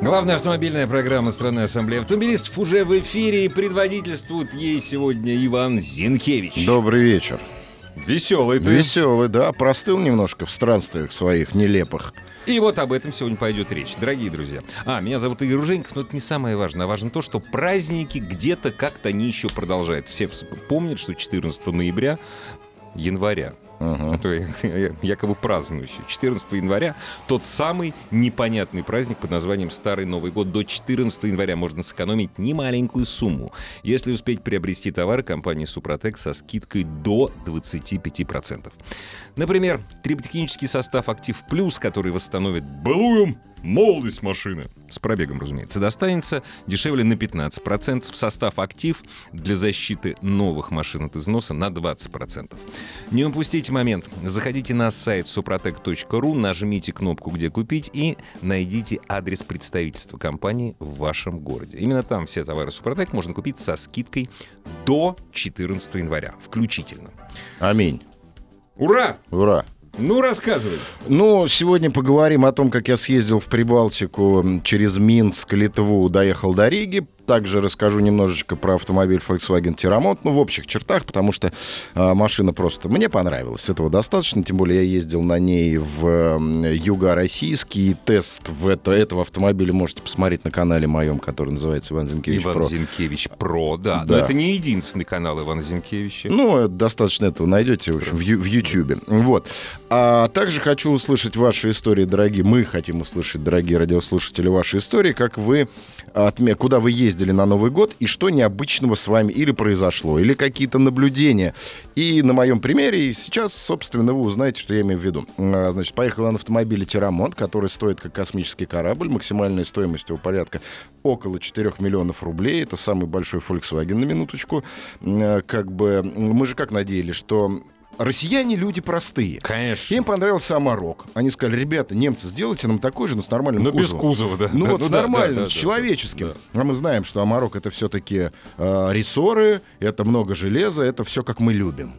Главная автомобильная программа страны Ассамблеи автомобилистов уже в эфире и предводительствует ей сегодня Иван Зинкевич. Добрый вечер. Веселый ты. Веселый, да, простыл немножко в странствиях своих нелепых. И вот об этом сегодня пойдет речь, дорогие друзья. А, меня зовут Игорь Ужеников, но это не самое важное. А важно то, что праздники где-то как-то они еще продолжают. Все помнят, что 14 ноября, января, А то я- я якобы празднующий. 14 января тот самый непонятный праздник под названием Старый Новый год. До 14 января можно сэкономить немаленькую сумму, если успеть приобрести товары компании Супротек со скидкой до 25%. Например, триботехнический состав «Актив Плюс», который восстановит былую молодость машины, с пробегом, разумеется, достанется дешевле на 15%. В состав «Актив» для защиты новых машин от износа на 20%. Не упустите момент. Заходите на сайт suprotec.ru, нажмите кнопку «Где купить» и найдите адрес представительства компании в вашем городе. Именно там все товары Супротек можно купить со скидкой до 14 января, включительно. Аминь. Ура! Ура. Ну, рассказывай. Ну, сегодня поговорим о том, как я съездил в Прибалтику через Минск, Литву, доехал до Риги. Также расскажу немножечко про автомобиль Volkswagen Tiramont, ну, в общих чертах, потому что а, машина просто мне понравилась. Этого достаточно, тем более я ездил на ней в м, юго-российский. Тест в это, этого автомобиля можете посмотреть на канале моем, который называется Иван Зинкевич Иван Про. Зинкевич Про, да. Да. Но это не единственный канал Ивана Зинкевича. Ну, это достаточно этого найдете, в общем, в, в Ютьюбе. Вот. А также хочу услышать ваши истории, дорогие. Мы хотим услышать, дорогие радиослушатели, ваши истории, как вы отме- куда вы ездили на Новый год и что необычного с вами или произошло, или какие-то наблюдения. И на моем примере сейчас, собственно, вы узнаете, что я имею в виду. А, Значит, поехал на автомобиле Тирамонт, который стоит как космический корабль. Максимальная стоимость его порядка около 4 миллионов рублей. Это самый большой Volkswagen на минуточку. М, Как бы мы же как надеялись, что россияне люди простые. Конечно. Им понравился Амарок. Они сказали, ребята, немцы, сделайте нам такой же, но с нормальным Но без кузовом». кузова, да. Ну вот с да, нормальным, да, да, с да, человеческим. да. А мы знаем, что Амарок это все-таки э, рессоры, это много железа, это все как мы любим.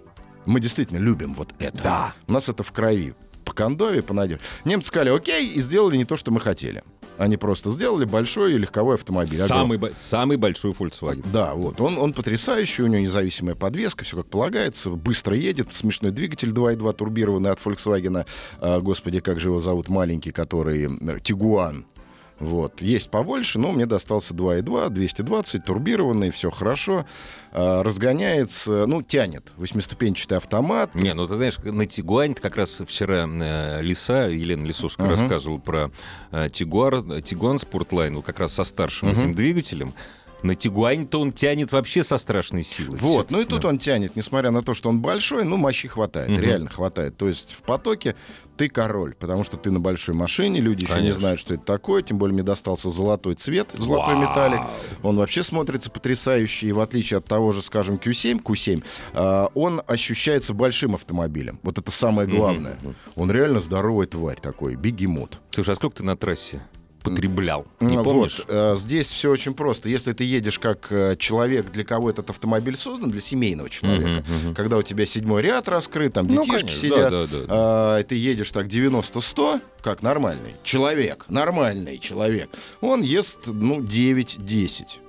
Мы действительно любим вот это. Да. У нас это в крови. По кондове, по надежде. Немцы сказали, окей, и сделали не то, что мы хотели. Они просто сделали большой легковой автомобиль. Самый, бо- самый большой Volkswagen. Да, вот. Он, он потрясающий, у него независимая подвеска, все как полагается, быстро едет, смешной двигатель 2.2 турбированный от Volkswagen. А, господи, как же его зовут, маленький, который... э, Тигуан. Вот. Есть побольше, но мне достался 2.2, 220, турбированный, все хорошо. А, разгоняется, ну, тянет. Восьмиступенчатый автомат. Не, ну ты знаешь, на Тигуань как раз вчера э, Лиса, Елена Лисовская Мгм. рассказывала про э, Тигуар, Тигуан Спортлайн, вот как раз со старшим этим двигателем. На Тигуань-то он тянет вообще со страшной силой. Вот, ну и тут да. он тянет, несмотря на то, что он большой, ну, мощи хватает, Мгм. реально хватает. То есть в потоке ты король, потому что ты на большой машине, люди еще не Конечно. знают, что это такое, тем более мне достался золотой цвет, золотой Вау. металлик. Он вообще смотрится потрясающе, и в отличие от того же, скажем, Q7, Q7, а, он ощущается большим автомобилем. Вот это самое главное. Он реально здоровая тварь такой, бегемот. Слушай, а сколько ты на трассе потреблял? Не Ну, помнишь? Вот, э, здесь все очень просто. Если ты едешь как э, человек, для кого этот автомобиль создан, для семейного человека, Мгм, мгм. когда у тебя седьмой ряд раскрыт, там Ну, детишки конечно, сидят, да, да, да. а, и ты едешь так 90-100, как нормальный человек, нормальный человек, он ест, ну, 9-10.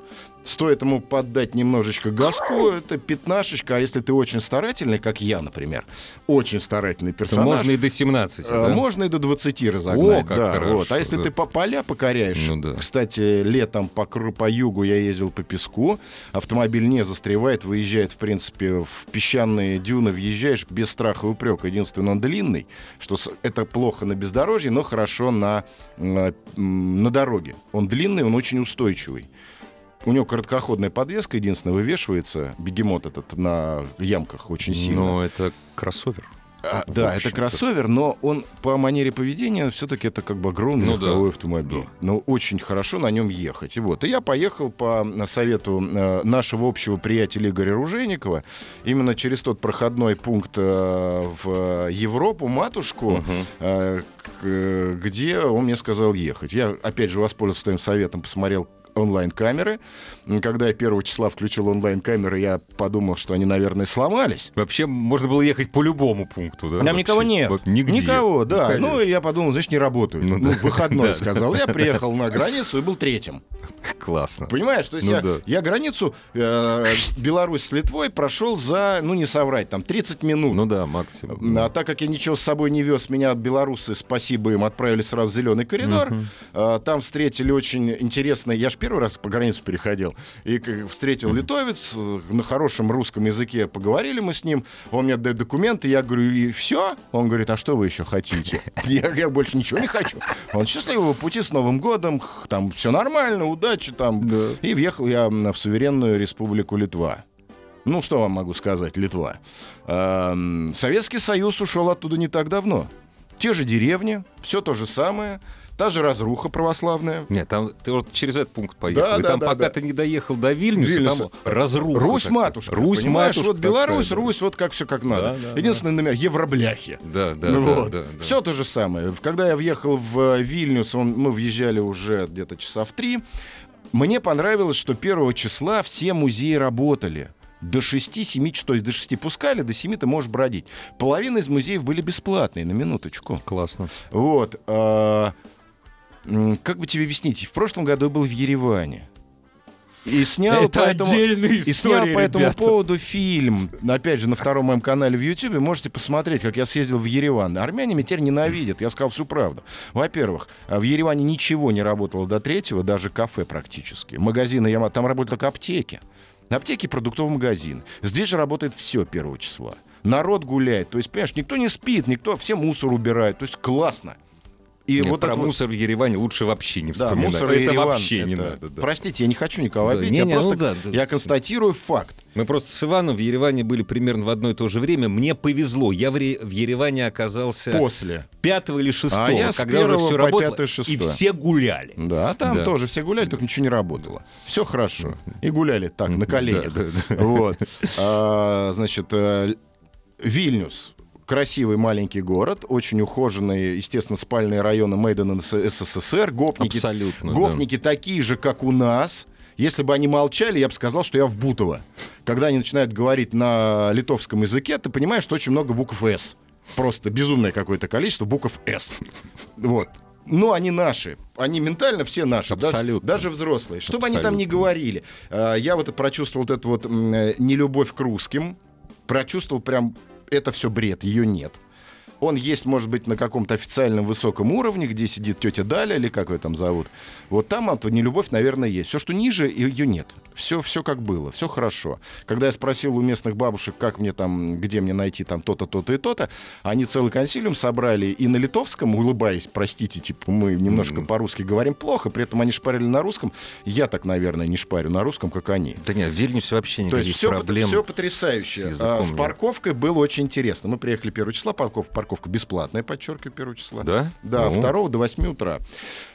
Стоит ему поддать немножечко газку, это пятнашечка, а если ты очень старательный, как я, например, очень старательный То персонаж, можно и до 17, а, да? Можно и до 20 разогнать. О, как да, хорошо, вот. А если да. ты по поля покоряешь, Ну да. кстати, летом по, по югу я ездил по песку, автомобиль не застревает, выезжает, в принципе, в песчаные дюны, въезжаешь без страха и упрека. Единственное, он длинный, что это плохо на бездорожье, но хорошо на, на, на дороге. Он длинный, он очень устойчивый. У него короткоходная подвеска, единственное, вывешивается, бегемот этот, на ямках очень сильно. Но это кроссовер. А, да, это кроссовер, но он по манере поведения все-таки это как бы огромный Ну легковой да. автомобиль. Но очень хорошо на нем ехать. И вот. И я поехал по совету э, нашего общего приятеля Игоря Ружейникова именно через тот проходной пункт э, в Европу, матушку, э, к- э, где он мне сказал ехать. Я, опять же, воспользовался твоим советом, посмотрел онлайн-камеры. Когда я 1 числа включил онлайн-камеры, я подумал, что они, наверное, сломались. Вообще можно было ехать по любому пункту, да? Там вообще? никого нет. Вот нигде. Никого, да. конечно. Ну, и я подумал, значит, не работают. Ну Ну, да. выходной, сказал. Я приехал на границу и был третьим. Классно. Понимаешь? То есть Ну я, да. я границу э, Беларусь с Литвой прошел за, ну, не соврать, там, 30 минут. Ну да, максимум. А так как я ничего с собой не вез, меня белорусы, спасибо им, отправили сразу в зеленый коридор. А, Там встретили очень интересно. Я же первый раз по границу переходил. И встретил литовец э, на хорошем русском языке. Поговорили мы с ним. Он мне отдает документы. Я говорю, и все? Он говорит, а что вы еще хотите? Я, я больше ничего не хочу. Он счастливого пути с Новым годом. Там все нормально, удачи там. И въехал я в суверенную республику Литва. Ну, что вам могу сказать, Литва? Эм, Советский Союз ушел оттуда не так давно. Те же деревни, все то же самое, та же разруха православная. Нет, там ты вот через этот пункт поехал. Да, и да, там да, пока да. ты не доехал до Вильнюса, Вильнюса. там разруха. Русь такая. матушка. Русь понимаешь, матушка. вот Беларусь, такая, да. Русь, вот как все как надо. Да, да, Единственный номер евробляхи. Да, да, Ну да, вот. да, да. Все то же самое. Когда я въехал в э, Вильнюс, он- мы въезжали уже где-то часа в три. Мне понравилось, что первого числа все музеи работали. До 6-7 часов, то есть до 6 пускали, до 7 ты можешь бродить. Половина из музеев были бесплатные, на минуточку. Классно. Вот. м, как бы тебе объяснить? В прошлом году я был в Ереване. И снял Это по этому, отдельная и снял история, по этому ребята. поводу фильм. Опять же, на втором моем канале в YouTube можете посмотреть, как я съездил в Ереван. Армяне меня теперь ненавидят. Я сказал всю правду. Во-первых, а в Ереване ничего не работало до третьего, даже кафе практически. Магазины, я, там работали только аптеки. Аптеки, продуктовый магазин. Здесь же работает все первого числа. Народ гуляет. То есть, понимаешь, никто не спит, никто, все мусор убирают. То есть классно. И Нет, вот про это мусор в Ереване лучше вообще не да, вспоминать. мусор и это Ереван, вообще не это- надо. да. Простите, я не хочу никого Да, обидеть, не-не, я просто ну да, да. я констатирую факт. Мы просто с Иваном в Ереване были примерно в одно и то же время. Мне повезло. Я в, Ре- в Ереване оказался После. пятого или шестого, А я с когда уже все работало, пятое, и шестое. все гуляли. Да, там Да. тоже все гуляли, только ничего не работало. Все хорошо. И гуляли так, на коленях. Да, да, да. Вот. А, Значит, э, Вильнюс. Красивый маленький город, очень ухоженные, естественно, спальные районы in СССР. Гопники, Абсолютно, да. гопники такие же, как у нас. Если бы они молчали, я бы сказал, что я в Бутово. Когда они начинают говорить на литовском языке, ты понимаешь, что очень много букв «С». Просто безумное какое-то количество букв «С». Вот. Но они наши. Они ментально все наши. да- Абсолютно. даже взрослые. Что бы они там ни говорили. э, Я вот прочувствовал вот эту вот э, нелюбовь к русским. Прочувствовал прям, это все бред, ее нет. Он есть, может быть, на каком-то официальном высоком уровне, где сидит тетя Даля, или как ее там зовут. Вот там вот нелюбовь, наверное, есть. Все, что ниже, ее нет. Все, все как было, все хорошо. Когда я спросил у местных бабушек, как мне там, где мне найти там то-то, то-то и то-то, они целый консилиум собрали и на литовском, улыбаясь, простите, типа, мы немножко по-русски говорим плохо, при этом они шпарили на русском. Я так, наверное, не шпарю на русском, как они. Да нет, в Вильнюсе вообще То есть никаких все, проблем. все потрясающе. с А, языком С, парковкой было очень интересно. Мы приехали 1 числа, парковка, парковка бесплатная, подчеркиваю, 1 числа. Да? Да, Ну. 2 до 8 утра.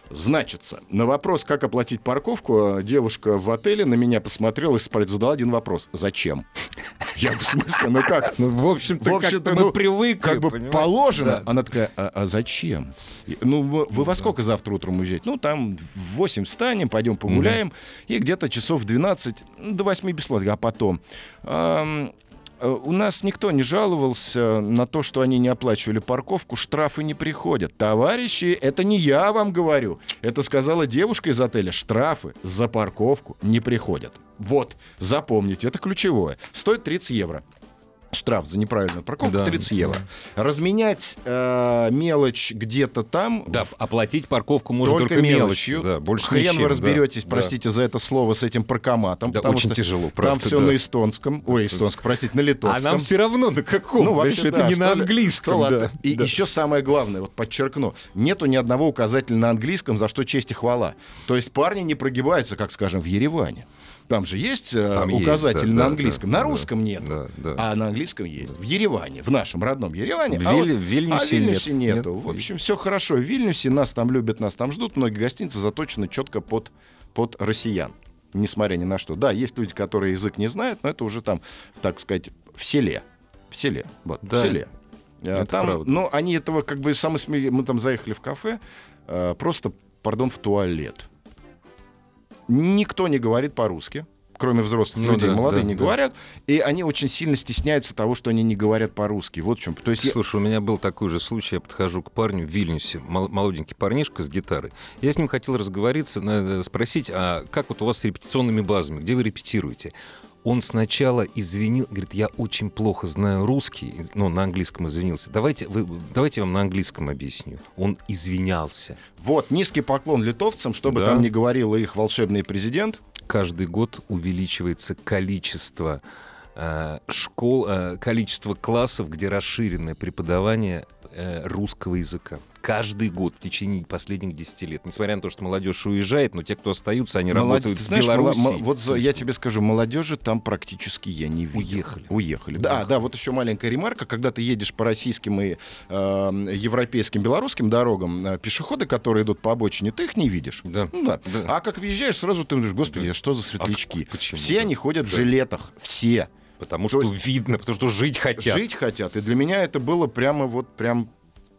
Значится, на вопрос, как оплатить парковку, девушка в отеле на меня посмотрела и задала один вопрос. Зачем? Я в смысле, ну как? Ну, в общем-то, В общем-то, мы ну, привыкли, Как бы понимаешь? положено. Да. Она такая, а, а зачем? Ну, вы, вы во сколько завтра утром уезжаете? Ну, там в 8 встанем, пойдем погуляем. И где-то часов в 12, ну, до 8 бесплатно. А потом... ам, э, у нас никто не жаловался на то, что они не оплачивали парковку, штрафы не приходят. Товарищи, это не я вам говорю. Это сказала девушка из отеля. Штрафы за парковку не приходят. Вот, запомните, это ключевое. Стоит 30 евро. Штраф за неправильную парковку Да, 30 евро. Разменять э, мелочь где-то там Да, оплатить парковку можно только, только, мелочью. Да, больше Хрен ничем, вы разберетесь, да. простите за это слово, с этим паркоматом. Да, очень тяжело, Там правда, все да. на эстонском. Ой, эстонском, простите, на А литовском. нам все равно на каком? Ну, вообще, это да, не на ли- английском. ладно. да. И Да. еще самое главное, вот подчеркну, нету ни одного указателя на английском, за что честь и хвала. То есть парни не прогибаются, как, скажем, в Ереване. Там же есть э, Там есть, указатель да, на да, английском. да, на да, русском нет. да, да. А на английском есть. В Ереване, в нашем родном Ереване. В а, вот- Виль- в Вильнюсе а в Вильнюсе нет. нету. Нет. В общем, все хорошо. В Вильнюсе нас там любят, нас там ждут. Многие гостиницы заточены четко под, под россиян. Несмотря ни на что. Да, есть люди, которые язык не знают, но это уже там, так сказать, в селе. В селе. Вот, Да. в селе. А, Это там, правда. ну, они этого как бы самые смели... Мы там заехали в кафе, э, просто, пардон, в туалет. Никто не говорит по-русски, кроме взрослых Ну людей. да, Молодые да, не да. говорят. И они очень сильно стесняются того, что они не говорят по-русски. Вот в чем. То есть я- Слушай, у меня был такой же случай. Я подхожу к парню в Вильнюсе, мол- молоденький парнишка с гитарой. Я с ним хотел разговориться, на- спросить, а как вот у вас с репетиционными базами, где вы репетируете? Он сначала извинил, говорит, я очень плохо знаю русский, ну, на английском извинился. Давайте, вы, давайте я вам на английском объясню. Он извинялся. Вот, низкий поклон литовцам, чтобы Да. там не говорил их волшебный президент. Каждый год увеличивается количество э, школ, э, количество классов, где расширенное преподавание э, русского языка. Каждый год в течение последних 10 лет. Несмотря на то, что молодежь уезжает, но те, кто остаются, они Молодец. работают Ты в знаешь, Беларуси. мало- вот за- я тебе скажу, молодежи там практически я не видел. Уехали. Уехали. Да, да, вот еще маленькая ремарка. Когда ты едешь по российским и э, европейским, белорусским дорогам, э, пешеходы, которые идут по обочине, ты их не видишь. Да. Ну да. Да. А как въезжаешь, сразу ты думаешь, господи, Да. что за светлячки? А почему? Все Да. они ходят в Да. жилетах. Все. Потому То что видно, потому что жить хотят. Жить хотят. И для меня это было прямо вот прям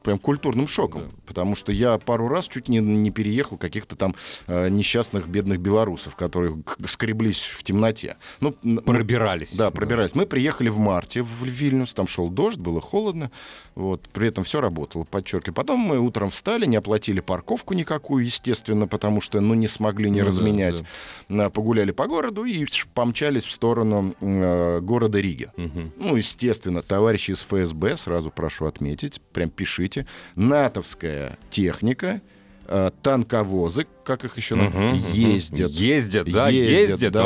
прям культурным шоком. Да. Потому что я пару раз чуть не, не переехал каких-то там э, несчастных бедных белорусов, которые скреблись в темноте. Ну, Пробирались. да, пробирались. Мы приехали в марте в Вильнюс, там шел дождь, было холодно, вот, при этом все работало, подчеркиваю. Потом мы утром встали, не оплатили парковку никакую, естественно, потому что, ну, не смогли не Ну да, разменять. А, Погуляли по городу и помчались в сторону э, города Риги. Мгм. Ну, естественно, товарищи из ФСБ, сразу прошу отметить, прям пишите, натовская техника, э, танковозы, как их еще мгм. ездят. Ездят, да, ездят. да.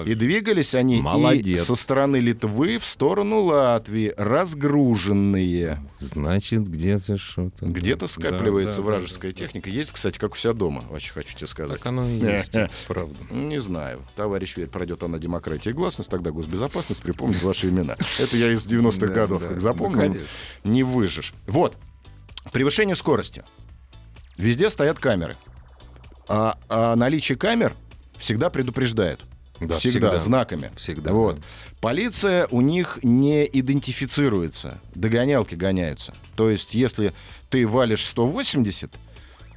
О! И двигались они и Молодец. со стороны Литвы в сторону Латвии, разгруженные. Значит, где-то что-то. Где-то Да, скапливается да, да, вражеская да, техника. Есть, кстати, как у себя дома, очень хочу тебе да. сказать. Так оно и есть, правда. Не знаю. Товарищ Верь, пройдет она демократия и гласность, тогда госбезопасность припомнит ваши имена. Это я из 90-х Да, годов, да. как Ну, запомнил. конечно. не выжжешь. Вот. Превышение скорости. Везде стоят камеры. А, а наличие камер всегда предупреждают. Да, всегда, всегда. знаками. Всегда, Вот. да. Полиция у них не идентифицируется. Догонялки гоняются. То есть, если ты валишь 180,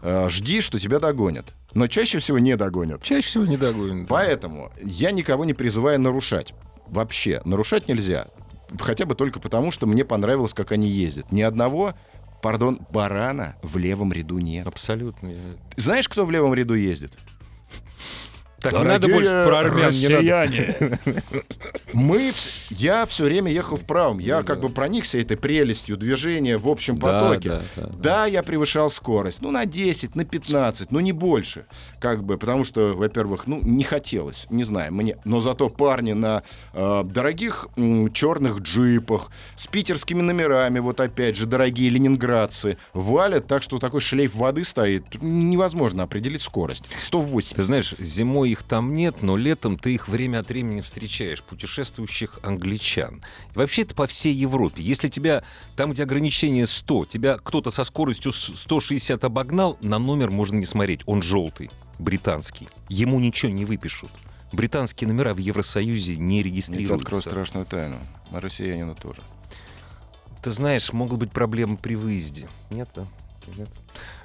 э, жди, что тебя догонят. Но чаще всего не догонят. Чаще всего не догонят. Поэтому я никого не призываю нарушать. Вообще, нарушать нельзя. Хотя бы только потому, что мне понравилось, как они ездят. Ни одного, пардон, барана в левом ряду нет. Абсолютно. Знаешь, кто в левом ряду ездит? Так, не надо больше про армян, не надо. россияне. Мы, я все время ехал в правом. Я как бы проникся этой прелестью движения в общем Да, потоке. да, да, да. Да, я превышал скорость. Ну, на 10, на 15, ну, не больше. Как бы, потому что, во-первых, ну, не хотелось, не знаю, мне. Но зато парни на э, дорогих черных джипах, с питерскими номерами, вот опять же, дорогие ленинградцы, валят так, что такой шлейф воды стоит. Невозможно определить скорость. 180. Ты знаешь, зимой их там нет, но летом ты их время от времени встречаешь, путешествующих англичан. И вообще это по всей Европе. Если тебя там, где ограничение 100, тебя кто-то со скоростью с- 160 обогнал, на номер можно не смотреть. Он желтый, британский. Ему ничего не выпишут. Британские номера в Евросоюзе не Я тебе открою регистрируются. страшную тайну. А россиянину тоже. Ты знаешь, могут быть проблемы при выезде. Нет, да? Нет.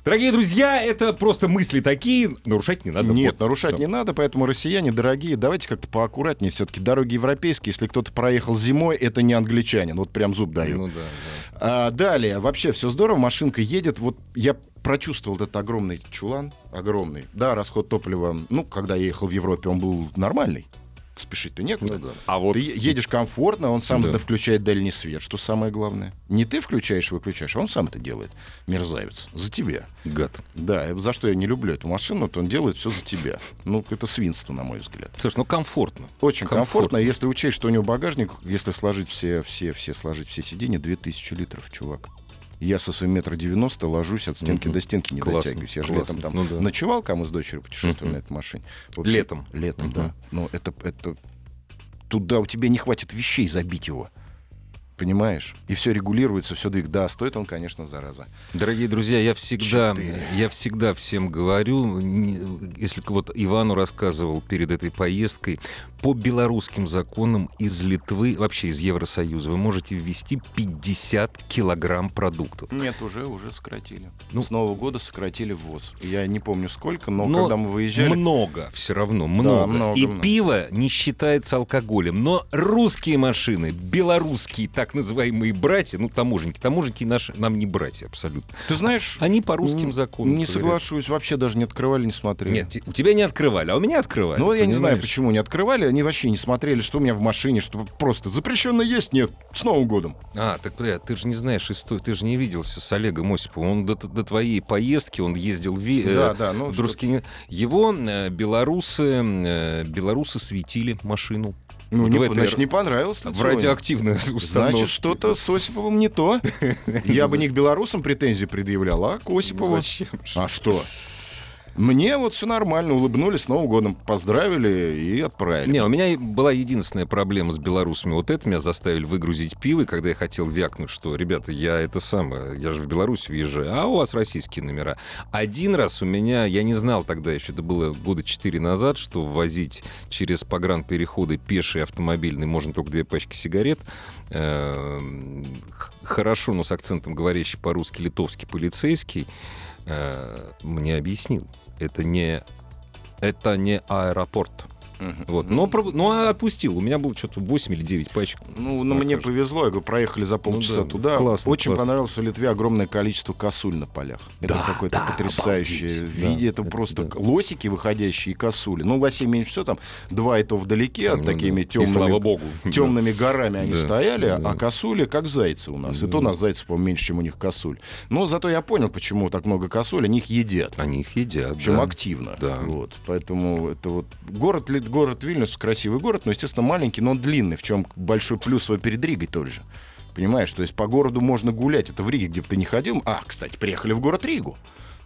Дорогие друзья, это просто мысли такие. Нарушать не надо. Нет, Вот. нарушать Да. не надо, поэтому россияне дорогие, давайте как-то поаккуратнее все-таки. Дороги европейские, если кто-то проехал зимой, это не англичанин, вот прям зуб даю. Ну да, да. А, далее, вообще все здорово, машинка едет, вот я прочувствовал этот огромный чулан, огромный. Да, расход топлива, ну, когда я ехал в Европе, он был нормальный. Спешить-то некуда. Ну да. А вот Ты едешь комфортно, он сам Да. это включает дальний свет, что самое главное. Не ты включаешь и выключаешь, а он сам это делает. Мерзавец. За тебя. гад. Да, за что я не люблю эту машину, то он делает все за тебя. Ну, это свинство, на мой взгляд. Слушай, ну комфортно. Очень комфортно, Комфортно. если учесть, что у него багажник, если сложить все, все, все, сложить все сиденья, 2000 литров, чувак. Я со своим метр девяносто ложусь от стенки Мгм. до стенки, не Классно, дотягиваюсь. Я же классно. летом там Ну да. ночевал, кому с дочерью путешествовали Мгм. на этой машине. Общем, Летом. Летом, Мгм. да. Но это, это... Туда у тебя не хватит вещей забить его. Понимаешь? И все регулируется, все двигается. Да, стоит он, конечно, зараза. Дорогие друзья, я всегда, Четыре. я всегда всем говорю, если вот Ивану рассказывал перед этой поездкой, по белорусским законам из Литвы, вообще из Евросоюза, вы можете ввести 50 килограмм продуктов. Нет, уже, уже сократили. Ну- с Нового года сократили ввоз. Я не помню сколько, но, Но когда мы выезжали... Много, все равно, много. много, И много. пиво не считается алкоголем. Но русские машины, белорусские так называемые братья, ну, таможенники, таможенники наши, нам не братья абсолютно. Ты знаешь, Они по русским законам. не говорят. соглашусь, вообще даже не открывали, не смотрели. Нет, у тебя не открывали, а у меня открывали. Ну, я не знаю, почему не открывали, они вообще не смотрели, что у меня в машине, что просто запрещенно есть, нет, с Новым годом. А, так бля, ты же не знаешь историю, ты же не виделся с Олегом Осиповым. Он до, до твоей поездки, он ездил в, э, Да, да, ну, в Друскине. Его э, белорусы, э, белорусы светили машину. Ну, Вот не, в этой- значит, не понравилось. В радиоактивной установке. Значит, что-то с Осиповым не то. Я бы не к белорусам претензии предъявлял, а к Осипову. Зачем? А что? Мне вот все нормально, улыбнулись, с Новым годом поздравили и отправили. Не, у меня была единственная проблема с белорусами. Вот это меня заставили выгрузить пиво, когда я хотел вякнуть, что, ребята, я это самое, я же в Беларусь въезжаю, а у вас российские номера. Один раз у меня, я не знал тогда еще, это было года четыре назад, что ввозить через погранпереходы пеший автомобильный можно только две пачки сигарет. Эм, Хорошо, но с акцентом говорящий по-русски литовский полицейский э, мне объяснил. Это не, это не аэропорт. Мгм. Вот. Но, но отпустил. У меня было что-то 8 или 9 пачек. Ну, ну, мне Окажется. повезло, я говорю, проехали за полчаса Ну да, туда. классно, Очень классно. понравилось в Литве огромное количество косуль на полях. Это Да, какое-то да, потрясающее обалдеть. виде. Да, это это просто да. лосики, выходящие, и косули. Ну, лосей меньше всего, там два и то вдалеке, от Ну, такими да. И слава темными, богу. темными горами они Да, стояли, да. а косули как зайцы у нас. И то у нас зайцев, по меньше, чем у них косуль. Но зато я понял, почему так много косуль, они их едят. Они их едят. Причем да. активно. Да. Вот. Поэтому это вот город, город Вильнюс красивый город, но, естественно, маленький, но он длинный, в чем большой плюс его перед Ригой тоже. Понимаешь, то есть по городу можно гулять. Это в Риге, где бы ты не ходил. А, кстати, приехали в город Ригу.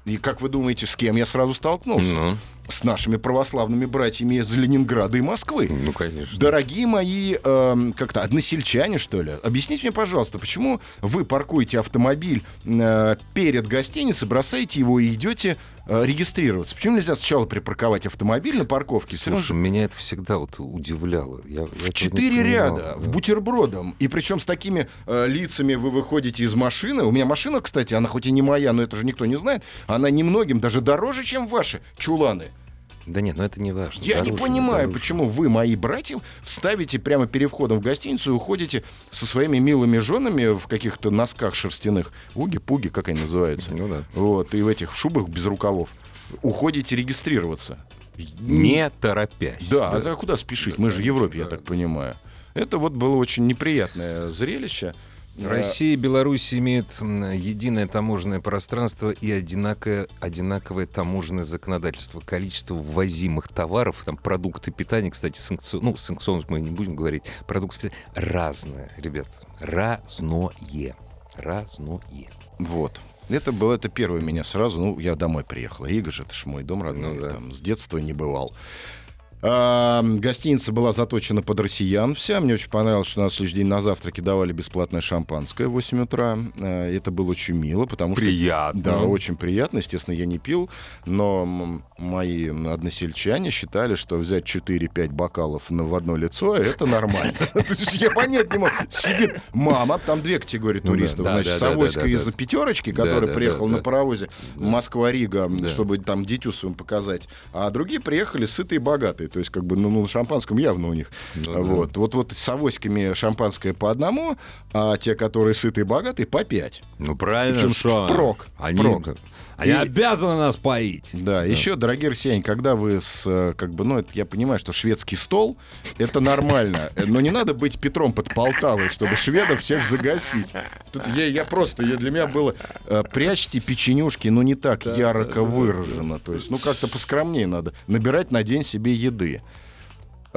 И как вы думаете, с кем я сразу столкнулся? Ну, С нашими православными братьями из Ленинграда и Москвы. ну, конечно. Дорогие мои, эм, как-то односельчане, что ли, объясните мне, пожалуйста, почему вы паркуете автомобиль э, перед гостиницей, бросаете его и идете э, регистрироваться? Почему нельзя сначала припарковать автомобиль на парковке? Слушай, же меня это всегда вот удивляло. Я, в четыре ряда, да. в бутербродом. И причем с такими э, лицами вы выходите из машины. У меня машина, кстати, она хоть и не моя, но это же никто не знает. Она немногим даже дороже, чем ваши чуланы. Да нет, ну это не важно. Я не Дороже, понимаю, дороже. почему вы, мои братья, вставите прямо перед входом в гостиницу и уходите со своими милыми женами в каких-то носках шерстяных. Уги-пуги, как они называются. Ну да. Вот, и в этих шубах без рукавов. Уходите регистрироваться. Не торопясь. Да, а за куда спешить? Мы же в Европе, я так понимаю. Это вот было очень неприятное зрелище. Россия и Беларусь имеют единое таможенное пространство и одинакое, одинаковое таможенное законодательство. Количество ввозимых товаров, там продукты питания, кстати, санкцион, ну, санкционных мы не будем говорить, продукты питания разное, ребят, разное, разное. Вот. Это было это первое меня сразу. Ну, я домой приехал. Рига же, это ж мой дом родной. Ну да. Там с детства не бывал. А, гостиница была заточена под россиян вся. Мне очень понравилось, что на следующий день на завтраке давали бесплатное шампанское в 8 утра. А, это было очень мило, потому что... Приятно. Да, очень приятно. Естественно, я не пил, но мои односельчане считали, что взять 4-5 бокалов на, в одно лицо это нормально. Я понять не мог. Сидит мама, там две категории Ну туристов. Значит, да, с да, авоськой да, да. из-за пятерочки, который приехал на паровозе Москва-Рига, чтобы там дитю своим показать. А другие приехали сытые и богатые. То есть, как бы, ну, ну, на шампанском явно у них. Ну да. вот. вот. Вот с авоськами шампанское по одному, а те, которые сытые и богатые, по пять. Ну правильно, Причем впрок, Они, впрок. Они И- обязаны нас поить. Да, еще, дорогие россияне, когда вы с, э, как бы, ну, это я понимаю, что шведский стол, это нормально, но не надо быть Петром под Полтавой, чтобы шведов всех загасить. Тут я, я просто, я, для меня было, э, прячьте печенюшки, но не так ярко выражено, то есть, ну, как-то поскромнее надо, набирать на день себе еды.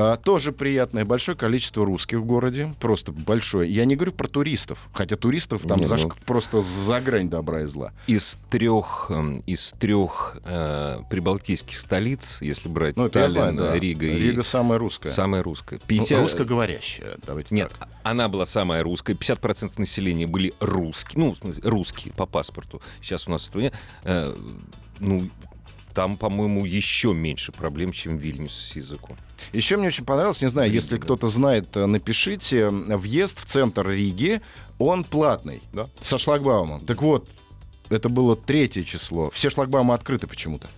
А, тоже приятное. Большое количество русских в городе. Просто большое. Я не говорю про туристов. Хотя туристов там Не, заш- ну- просто за грань добра и зла. Из трех, эм, из трех э, прибалтийских столиц, если брать Ну, Таллин, знаю, да. Рига и Рига самая русская. самая русская. Ну, 50 русскоговорящая. Давайте Нет, так. она была самая русская. 50% населения были русские. Ну, в смысле, русские по паспорту. Сейчас у нас в стране... э, ну, там, по-моему, еще меньше проблем, чем в Вильнюсе с языком. Еще мне очень понравилось, не знаю, Рига, если да. кто-то знает, э, напишите. Въезд в центр Риги, он платный. Да. Со шлагбаумом. Так вот, это было третье число. Все шлагбаумы открыты почему-то.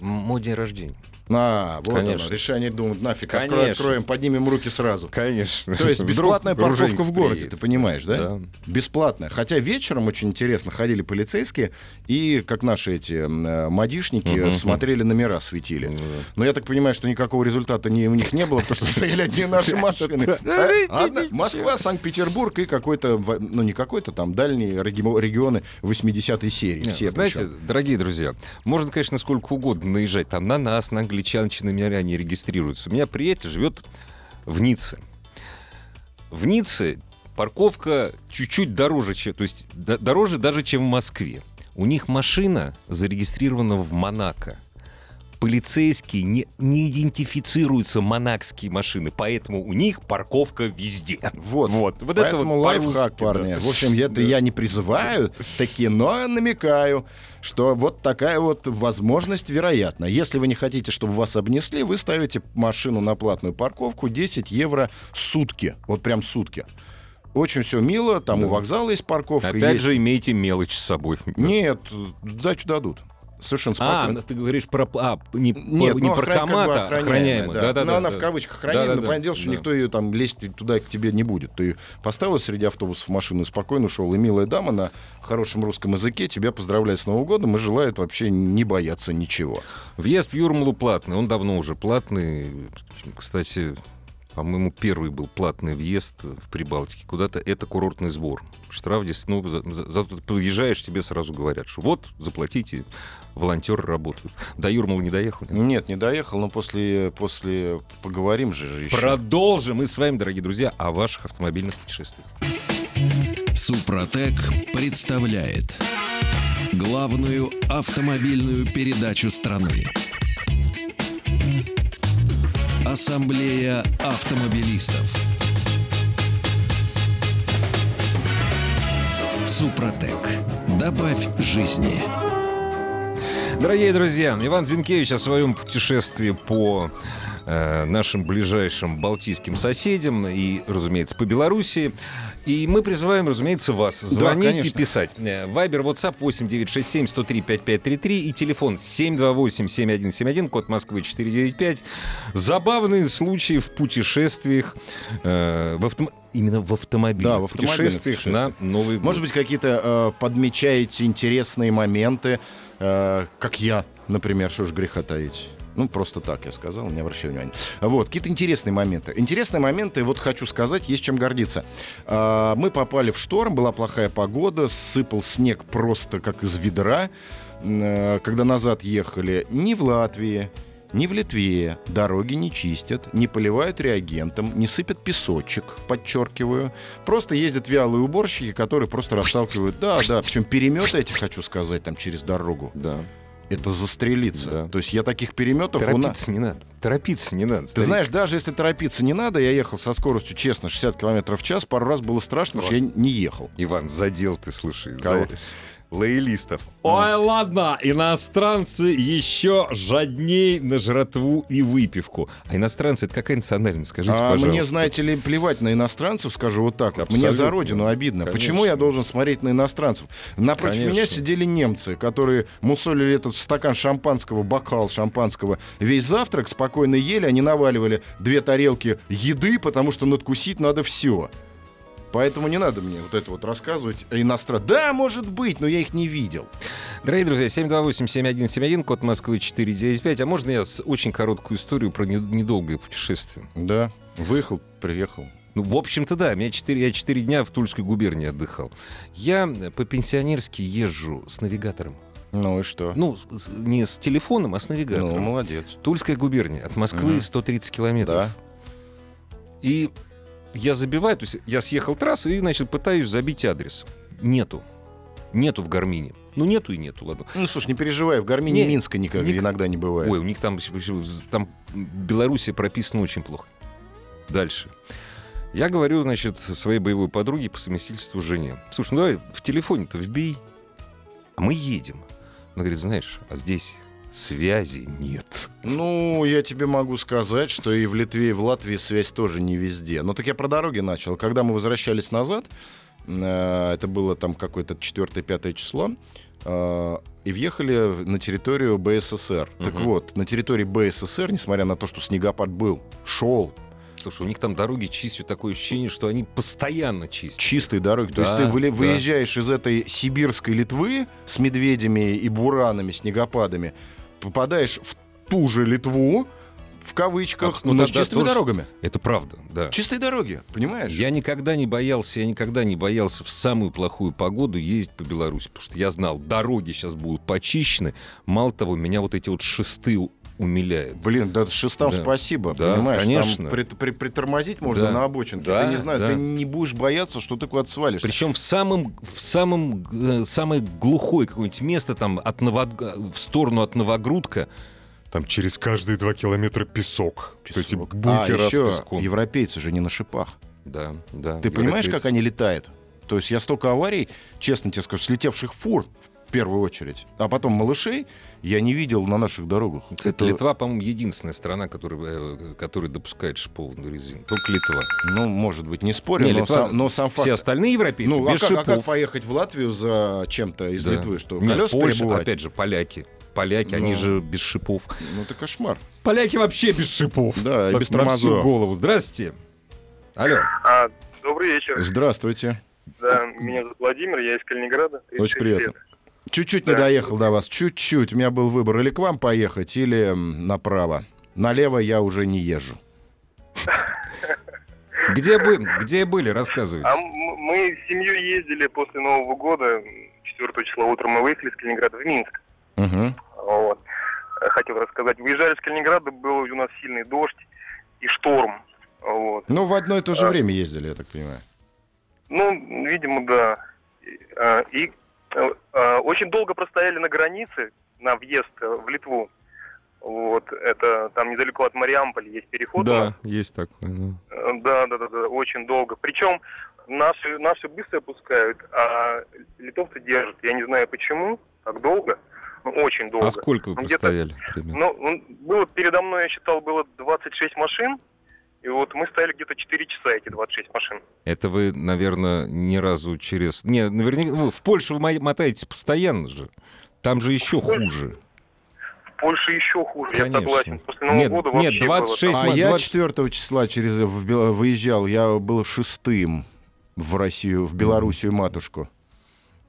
Мой день рождения. А, вот Конечно. оно. Решение думают, нафиг, откроем, Конечно. откроем, поднимем руки сразу. Конечно. То есть бесплатная Вдруг парковка в городе, приедет. ты понимаешь, да? Да. Бесплатная. Хотя вечером очень интересно ходили полицейские и, как наши эти м, э, Мгм. смотрели номера, светили. Да. Но я так понимаю, что никакого результата ни, у них не было, потому что стояли одни наши машины. А, одна- Москва, Санкт-Петербург и какой-то, ну не какой-то там, дальние реги- регионы 80-й серии. Не, Знаете, дорогие друзья, можно, конечно, сколько угодно наезжать там на нас, на номера не регистрируются. У меня приятель живет в Ницце. В Ницце парковка чуть-чуть дороже, чем, то есть дороже даже, чем в Москве. У них машина зарегистрирована в Монако. Полицейские не, не идентифицируются монакские машины, поэтому у них парковка везде. Вот, Вот, вот это Поэтому вот лайфхак, по-русски, да. парни. В общем, это я не призываю таки, но намекаю, что вот такая вот возможность вероятна. Если вы не хотите, чтобы вас обнесли, вы ставите машину на платную парковку 10 евро сутки. Вот прям сутки. Очень все мило, там у вокзала есть парковка. Опять есть- же, имейте мелочь с собой. Нет, сдачу дадут. Совершенно А, спокойно. ну, ты говоришь про... А, не, Нет, не ну, про охрана как бы комата, а охраняемая, охраняемая. да. Да-да-да. Но она да. в кавычках охраняемая, но Да-да-да, понятное дело, что да. никто ее там лезть туда к тебе не будет. Ты поставил среди автобусов машину, спокойно ушел, и милая дама на хорошем русском языке тебя поздравляет с Новым годом и желает вообще не бояться ничего. Въезд в Юрмалу платный, он давно уже платный. Кстати, по-моему, первый был платный въезд в Прибалтике куда-то. Это курортный сбор. Штраф здесь, ну, за, за- за- ты подъезжаешь, тебе сразу говорят, что вот, заплатите, волонтеры работают. До Юрмала не доехал? нет? Нет, не доехал, но после, после поговорим же, же еще. Продолжим мы с вами, дорогие друзья, о ваших автомобильных путешествиях. Супротек представляет главную автомобильную передачу страны. Ассамблея автомобилистов. Супротек. Добавь жизни. Дорогие друзья, Иван Зинкевич о своем путешествии по э, нашим ближайшим балтийским соседям и, разумеется, по Белоруссии. И мы призываем, разумеется, вас звонить и конечно. писать. Э, Вайбер, WhatsApp 8967 103 5533 и телефон 728 7171, код Москвы 495. Забавные случаи в путешествиях э, в автом- именно в автомобиле. Да, в автомобильных путешествиях на Новый год. Может быть, какие-то э, подмечаете интересные моменты, э, как я, например, что ж греха таить. Ну, просто так я сказал, не обращай внимания. Вот, какие-то интересные моменты. Интересные моменты, вот хочу сказать, есть чем гордиться. А, мы попали в шторм, была плохая погода, сыпал снег просто как из ведра. Э, Когда назад ехали, ни в Латвии, ни в Литве дороги не чистят, не поливают реагентом, не сыпят песочек, подчеркиваю. Просто ездят вялые уборщики, которые просто расталкивают. Да, да, причем переметы эти, хочу сказать, там через дорогу. Да. Это застрелиться. Да. То есть я таких переметов у. Торопиться не надо. Торопиться не надо. Ты знаешь, даже если торопиться не надо, я ехал со скоростью, честно, 60 км в час, пару раз было страшно, потому что я не ехал. Иван, задел ты, слушай. Кого? за- Лоялистов. Ой, ладно, иностранцы еще жадней на жратву и выпивку. А иностранцы это какая национальность? Скажите, а пожалуйста. мне, знаете ли, плевать на иностранцев, скажу вот так вот. Мне Абсолютно. за родину обидно. Конечно. Почему я должен смотреть на иностранцев? Напротив Конечно. меня сидели немцы, которые мусолили этот стакан шампанского, бокал шампанского. Весь завтрак спокойно ели, они наваливали две тарелки еды, потому что надкусить надо все. Поэтому не надо мне вот это вот рассказывать о иностранцах. Да, может быть, но я их не видел. Дорогие друзья, 728-7171, код Москвы 495. А можно я с очень короткую историю про не- недолгое путешествие? Да, выехал, приехал. Ну, в общем-то, да. Меня четыре, я четыре дня в Тульской губернии отдыхал. Я по-пенсионерски езжу с навигатором. Ну и что? Ну, не с телефоном, а с Ну, навигатором. молодец. Тульская губерния. От Москвы Мгм. 130 километров. Да. И я забиваю, то есть я съехал трассу и, значит, пытаюсь забить адрес. Нету. Нету в Гармине. Ну, нету и нету, ладно. Ну, слушай, не переживай, в Гармине Не, Минска никак, ник- иногда не бывает. Ой, у них там, там Белоруссия прописана очень плохо. Дальше. Я говорю, значит, своей боевой подруге по совместительству жене. Слушай, ну давай в телефоне-то вбей. А мы едем. Она говорит, знаешь, а здесь связи нет. Ну, я тебе могу сказать, что и в Литве, и в Латвии связь тоже не везде. Но так я про дороги начал. Когда мы возвращались назад, э, это было там какое-то 4-5 число, э, и въехали на территорию БССР. Так Мгм. вот, на территории БССР, несмотря на то, что снегопад был, шел Слушай, у них там дороги чистят, такое ощущение, что они постоянно чистят. чистые дороги. То Да, есть ты выли- да. выезжаешь из этой сибирской Литвы с медведями и буранами, снегопадами, попадаешь в ту же Литву, в кавычках, Абс- ну но да, с да, чистыми тоже. дорогами. Это правда, да. Чистые дороги, понимаешь? Я никогда не боялся, я никогда не боялся в самую плохую погоду ездить по Беларуси, потому что я знал, дороги сейчас будут почищены. Мало того, меня вот эти вот шесты у- умиляют. Блин, да шестам Да. спасибо, Да, понимаешь? конечно. Там при- при- притормозить можно Да. на обочинке. Да, ты не знаешь, да. ты не будешь бояться, что ты куда-то свалишься. Причем в самом, в самом, э, самое глухое какое-нибудь место, там, от Новог- в сторону от Новогрудка, там через каждые два километра песок. Вот Эти Песок. бункеры а, с еще песком. европейцы же не на шипах. Да, да. Ты понимаешь, европейцы. как они летают? То есть я столько аварий, честно тебе скажу, слетевших фур в первую очередь, а потом малышей я не видел на наших дорогах. Кстати, Это- Литва, по-моему, единственная страна, которая, э, которая допускает шипованную резину. Только Литва. Ну, может быть, не спорю, Не, но, Литва- сам, но сам факт... Все остальные европейцы ну, а без как, а шипов. как поехать в Латвию за чем-то из Да. Литвы? Что, Нет, колеса Польша, перебывать? опять же, поляки. Поляки, они Ну. же без шипов. Ну, это кошмар. Поляки вообще без шипов. Да, и без На всю тормозов. голову. Здравствуйте. Алло. А, добрый вечер. Здравствуйте. Да, меня зовут Владимир, я из Калининграда. 36 Очень приятно. лет. Чуть-чуть не Да. доехал до вас, чуть-чуть. У меня был выбор или к вам поехать, или направо. Налево я уже не езжу. Где, бы, где были? Рассказывайте. А мы с семьей ездили после Нового года, 4 числа утром мы выехали из Калининграда в Минск. Мгм. Вот. Э, Хотел рассказать. Выезжали из Калининграда, был у нас сильный дождь и шторм. Вот. Ну, в одно и то же А. время ездили, я так понимаю. Ну, видимо, да. И, И а, очень долго простояли на границе на въезд э, в Литву. Вот, это там недалеко от Мариамполя есть переход. Да, есть такое. ну. Э, Да, да, да, да, очень долго. Причем наши, наши быстро пускают, а литовцы держат. Я не знаю почему, так долго, но очень долго. А сколько вы Ну, простояли? примерно? Ну, было передо мной, я считал, было 26 машин, и вот мы стояли где-то 4 часа, эти 26 машин. Это вы, наверное, ни разу через... Не, наверняка... вы в Польшу вы мо- мотаетесь постоянно же. Там же еще хуже. В Польше еще хуже, Конечно. я согласен. После Нового Нет, года нет, вообще 26 было А ма- я 20 4 числа через в Бел- выезжал, я был шестым в Россию, в Белоруссию матушку.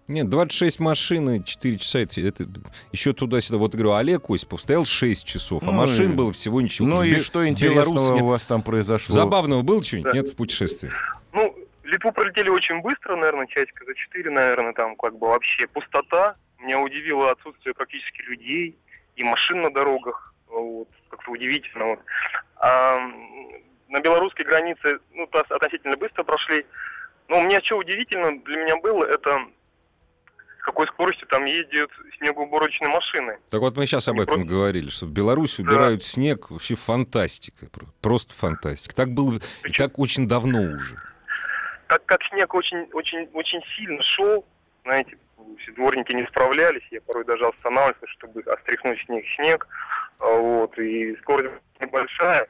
Нет, 26 машин и 4 часа. Это, это еще туда-сюда. Вот говорю, Олег Осипов стоял 6 часов, а Ну машин и- было всего ничего. Ну В и Бе- что интересного Беларуси нет. у вас там произошло? Забавного было что-нибудь? Да. Нет в путешествии? Ну, Литву пролетели очень быстро, наверное, часика за 4, наверное, там как бы вообще пустота. Меня удивило отсутствие практически людей и машин на дорогах. Вот, как-то удивительно. Вот. А на белорусской границе, ну, относительно быстро прошли. Но у меня что удивительно для меня было, это какой скоростью там ездят снегоуборочные машины. Так вот мы сейчас об этом просто- говорили, что в Беларуси Да. убирают снег. Вообще фантастика. про- Просто фантастика. Так было и Причем- так очень давно уже. так как снег очень, очень, очень сильно шел, знаете, дворники не справлялись, я порой даже останавливался, чтобы остряхнуть снег, снег, а, вот, и скорость небольшая,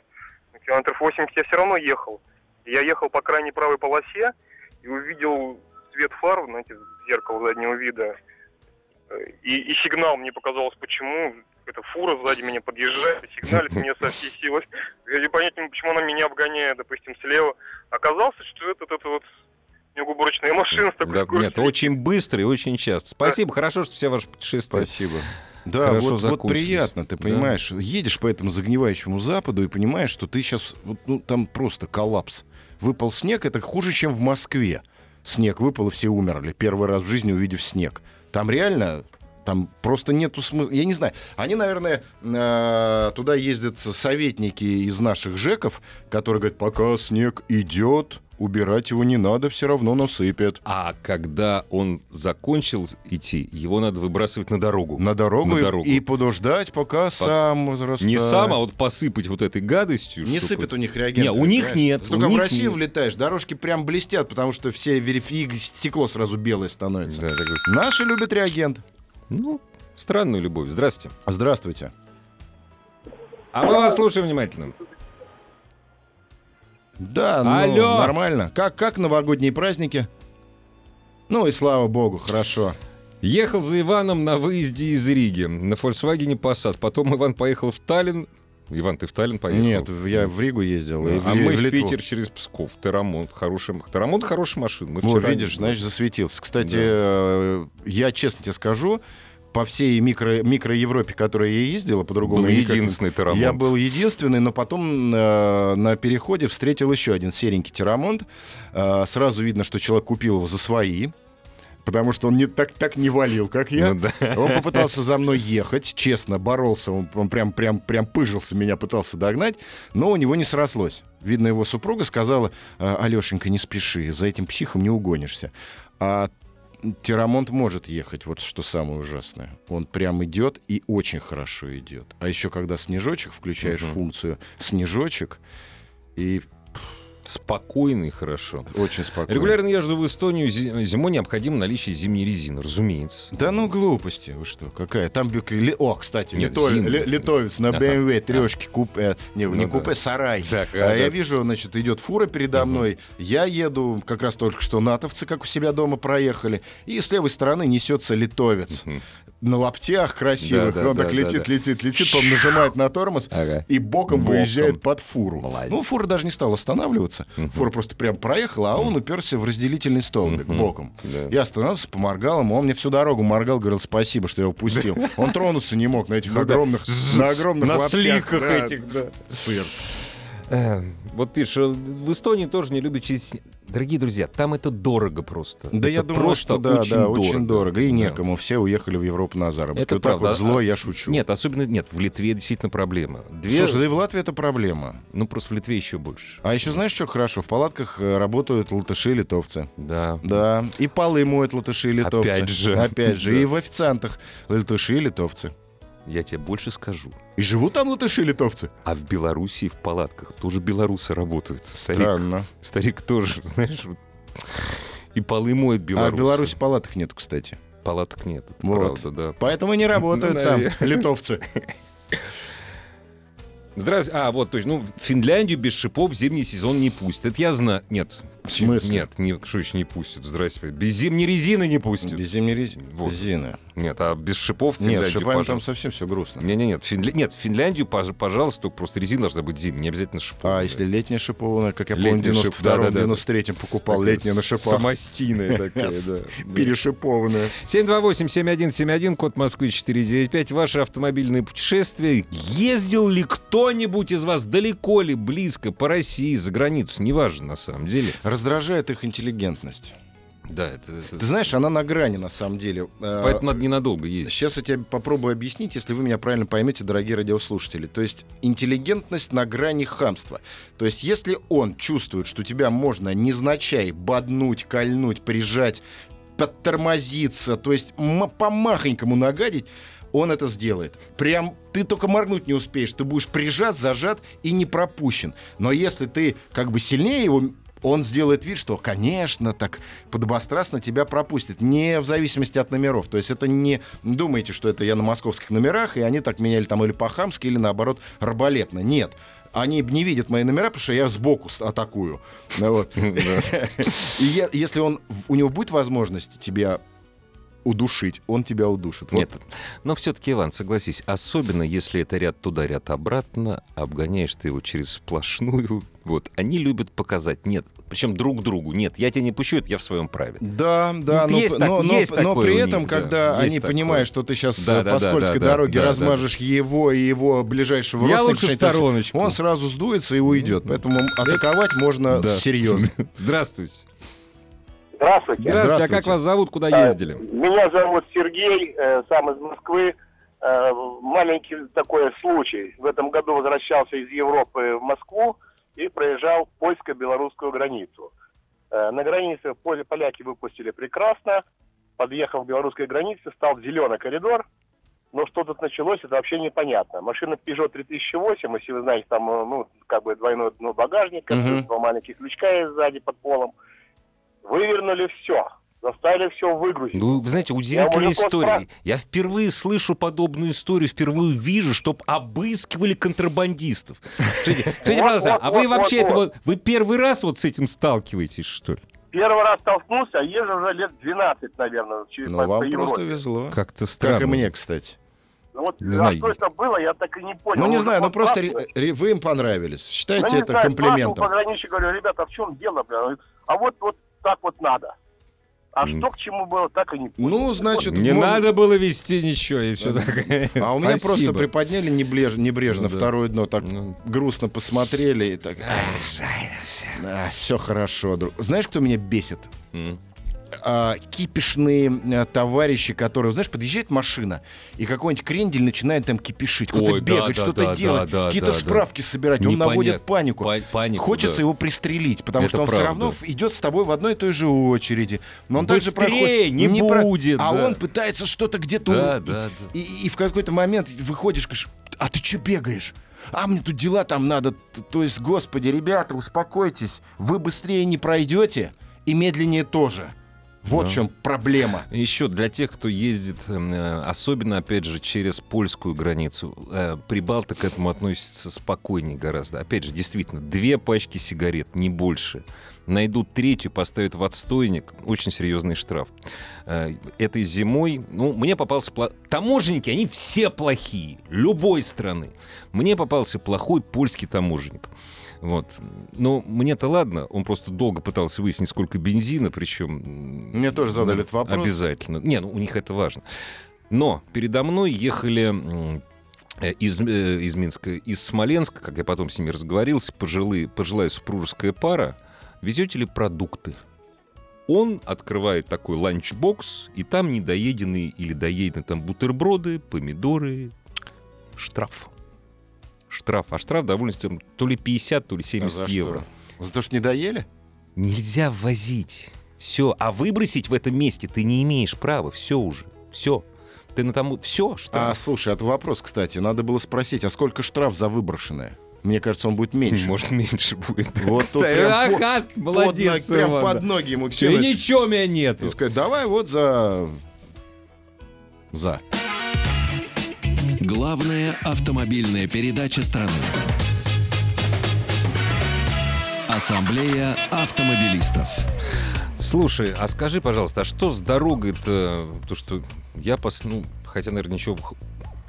километров 80 я все равно ехал. Я ехал по крайней правой полосе и увидел свет фар, знаете, зеркало заднего вида, и, и сигнал мне показалось, почему эта фура сзади меня подъезжает, и сигналит мне со всей силы. Я не понять не могу, почему она меня обгоняет, допустим, слева. Оказалось, что это, это вот снегоуборочная машина с такой Да, скоростью. нет, очень быстро и очень часто. Спасибо, хорошо, что все ваши путешествия. Спасибо. Да, Хорошо вот, вот приятно, ты Да. понимаешь, едешь по этому загнивающему западу и понимаешь, что ты сейчас, вот, ну, там просто коллапс. Выпал снег, это хуже, чем в Москве. Снег выпал, и все умерли, первый раз в жизни увидев снег. Там реально Там просто нету смысла. Я не знаю. Они, наверное, э, туда ездят советники из наших ЖЭКов, которые говорят, пока снег идет, убирать его не надо, все равно насыпят. А когда он закончил идти, его надо выбрасывать на дорогу. На дорогу, На и- дорогу. И, подождать, пока сам растает. Не сам, а вот посыпать вот этой гадостью. Не чтобы- сыпят у них реагенты. Не, у них понимаешь? нет, Только у в них Россию нет. влетаешь, дорожки прям блестят, потому что все верифи... стекло сразу белое становится. Да, такой, Наши любят реагент. ну, странную любовь. Здрасте. Здравствуйте. А мы вас слушаем внимательно. Да, ну, Алло! нормально. Как, как новогодние праздники? Ну и слава богу, хорошо. Ехал за Иваном на выезде из Риги на Volkswagen Passat. Потом Иван поехал в Таллин. Иван, ты в Таллин поехал? Нет, в- я в Ригу ездил. и А Ли- мы в Литву. Питер через Псков. Терамонт. Хороший, Терамонт хорошая машина. Мы Вот, видишь, значит, засветился. Кстати, Да. э, я честно тебе скажу, по всей микро, микро-Европе, которой я ездила, по-другому Был никак единственный Терамонт. Я был единственный, но потом э, на переходе встретил еще один серенький терамонт. Э, сразу видно, что человек купил его за свои. Потому что он не, так, так не валил, как я. Ну да. Он попытался за мной ехать, честно, боролся, он, он прям, прям, прям пыжился, меня пытался догнать, но у него не срослось. Видно, его супруга сказала, «А, Алешенька, не спеши, за этим психом не угонишься. А Терамонт может ехать, вот что самое ужасное. Он прям идет и очень хорошо идет. А еще когда снежочек, включаешь Мгм. функцию снежочек, и Спокойный, хорошо. очень спокойно. Регулярно езжу в Эстонию. зи- Зимой необходимо наличие зимней резины, разумеется. Да ну глупости, вы что, какая? Там, о, кстати, Нет, литовец, зимняя. ли- литовец на. BMW трешки купе, не, Ну не да. купе, сарай. Так, А а, я да. вижу, значит, идет фура передо мной, я еду, как раз только что натовцы, как у себя дома проехали, и с левой стороны несется литовец. Мгм. На лаптях красивых, Да, да, он так да, летит, да, летит, летит, он нажимает на тормоз Ага. и боком, Боком. выезжает под фуру. Молодец. Ну, фура даже не стала останавливаться, фура просто прям проехала, а он уперся в разделительный столбик Мгм. боком. Да. Я остановился, поморгал ему, он мне всю дорогу моргал, говорил спасибо, что я его пустил. Он тронуться не мог на этих Ну да. огромных, на огромных На лаптях. сликах Да, этих, да. Цирк. Э, Вот пишет, в Эстонии тоже не любят снег. Дорогие друзья, там это дорого просто. Да Это я думаю, просто что да, очень да, дорого. очень дорого. И Да. некому. Все уехали в Европу на заработки. Это вот так правда. вот зло А- я шучу. Нет, особенно нет, в Литве действительно проблема. Две... Слушай, да и в Латвии это проблема. Ну, просто в Литве еще больше. А еще знаешь, что хорошо? В палатках э, работают латыши и литовцы. Да. Да, и полы моют латыши и литовцы. Опять же. Опять же. И в официантах латыши и литовцы. Я тебе больше скажу. И живут там латыши и литовцы? А в Белоруссии в палатках тоже белорусы работают. Старик, Странно. старик тоже, знаешь, вот. и полы моет А белорусы. в Беларуси палаток нету, кстати. Палаток нет, это Вот. правда, да. Поэтому не работают Ну, там литовцы. Здравствуйте. А, вот, точно. Ну, в Финляндию без шипов в зимний сезон не пустят. Это я знаю. Нет. В смысле? Нет, не, что еще не пустят? Здрасте. Без зимней резины не пустят. Без зимней рези- Вот. резины. Нет, а без шипов в Нет, Финляндию, шипами там пожалуйста. совсем все грустно. Не, не, нет, Финля... нет, в Финляндию, пож- пожалуйста, только просто резина должна быть зимняя, не обязательно шиповая. А если летняя шипованная, как я помню, в шип- 92-м, да-да-да. 93-м покупал, Такая летняя на шипах. Самостийная такая, да. Да. Перешипованная. 728-7171, код Москвы 495. Ваше автомобильное путешествие. Ездил ли кто-нибудь из вас далеко ли, близко, по России, за границу? Неважно, на самом деле. Раздражает их интеллигентность. Да, это... это- Ты знаешь, она на грани, на самом деле. Э, Поэтому надо ненадолго ездить. Сейчас я тебе попробую объяснить, если вы меня правильно поймете, дорогие радиослушатели. То есть интеллигентность на грани хамства. То есть если он чувствует, что тебя можно незначай боднуть, кольнуть, прижать, подтормозиться, то есть по-махонькому нагадить, он это сделает. Прям ты только моргнуть не успеешь, ты будешь прижат, зажат и не пропущен. Но если ты как бы сильнее его он сделает вид, что, конечно, так подобострастно тебя пропустит. Не в зависимости от номеров. То есть это не думайте, что это я на московских номерах, и они так меняли там или по-хамски, или наоборот раболепно. Нет. Они не видят мои номера, потому что я сбоку атакую. Вот. И если он, у него будет возможность тебя удушить, он тебя удушит. Вот. Нет, но все-таки, Иван, согласись, особенно если это ряд туда, ряд обратно, обгоняешь ты его через сплошную, вот, они любят показать, нет, причем друг другу, нет, я тебя не пущу, это я в своем праве. Да, да, Вот но, есть но- так- но- есть но такое при этом, них, да, когда есть они понимают, что ты сейчас Да, да, по да, скользкой да, да, дороге да, да, размажешь его и его ближайшего Я родственника, лучше стороночку. он сразу сдуется и уйдет. Поэтому атаковать можно Да. серьезно. Здравствуйте. Здравствуйте. Здравствуйте, а как Здравствуйте. вас зовут, куда Э, ездили? Меня зовут Сергей, э, сам из Москвы. Э, маленький такой случай. В этом году возвращался из Европы в Москву и проезжал польско-белорусскую границу. Э, на границе поле поляки выпустили прекрасно. Подъехав к белорусской границе, стал зеленый коридор. Но что тут началось, это вообще непонятно. Машина Peugeot 3008, если вы знаете, там, ну, как бы двойной ну, багажник, Мгм. два маленьких лючка есть сзади под полом. Вывернули все. Заставили все выгрузить. Ну, вы знаете, удивительная история. Я впервые слышу подобную историю, впервые вижу, чтоб обыскивали контрабандистов. А вы вообще вот, это вот. вот, вы первый раз вот с этим сталкиваетесь, что ли? Первый раз столкнулся, а езжу уже лет 12, наверное, через Ну, вам просто везло. Как-то странно. Как и мне, кстати. Ну, вот, Не знаю. что это было, я так и не понял. Ну, не Может, знаю, ну просто ре- ре- вы им понравились. Ну, Считайте не это знаю, комплиментом. спрашивал пограничник, говорю, ребята, в чем дело? бля?» А вот, вот так вот надо. А что к чему было, так и не понял. Ну, значит, Не мол- надо было вести ничего, и все такое. А у меня просто приподняли небреж- небрежно Ну да. второе дно, так Ну. грустно посмотрели и так. все хорошо, друг. Знаешь, кто меня бесит? А, кипишные а, товарищи, которые, знаешь, подъезжает машина, и какой-нибудь крендель начинает там кипишить, да, бегать, да, что-то да, делать, да, какие-то справки собирать, он Непонятно. наводит панику. Па- панику, Хочется его пристрелить, потому Это что он все правда. равно идет с тобой в одной и той же очереди. Но он также Быстрее проходит- не про- будет, А да. он пытается что-то где-то... Да. И, и в какой-то момент выходишь, говоришь, а ты что бегаешь? А мне тут дела там надо. То есть, господи, ребята, успокойтесь. Вы быстрее не пройдете и медленнее тоже. Вот Да. в чем проблема. Еще для тех, кто ездит, э, особенно, опять же, через польскую границу, э, прибалты к этому относятся спокойнее гораздо. Опять же, действительно, две пачки сигарет, не больше. Найдут третью, поставят в отстойник, очень серьезный штраф. Э, Этой зимой, ну, мне попался... пла- Таможенники, они все плохие, любой страны. Мне попался плохой польский таможенник. Вот. Но мне-то ладно, он просто долго пытался выяснить, сколько бензина, причем... Мне тоже задали этот вопрос. Обязательно. Не, ну у них это важно. Но передо мной ехали из, э, из Минска, из Смоленска, как я потом с ними разговорился, пожилые, пожилая супружеская пара. Везете ли продукты? Он открывает такой ланчбокс, и там недоеденные или доеденные там бутерброды, помидоры, штраф. Штраф. А штраф довольно то ли 50, то ли А 70 за евро. что? За то, что не доели? Нельзя ввозить. Все. А выбросить в этом месте ты не имеешь права. Все уже. Все. Ты на тому... Все, что... А, слушай, это вопрос, кстати. Надо было спросить, а сколько штраф за выброшенное? Мне кажется, он будет меньше. Может, меньше будет. Вот тут прям ага, молодец, Под, прям под ноги ему Всё, и ничего у меня нету. И сказать, давай вот за... За. Главная автомобильная передача страны. Ассамблея автомобилистов. Слушай, а скажи, пожалуйста, а что с дорогой-то? То, что я пос... ну, хотя, наверное, ничего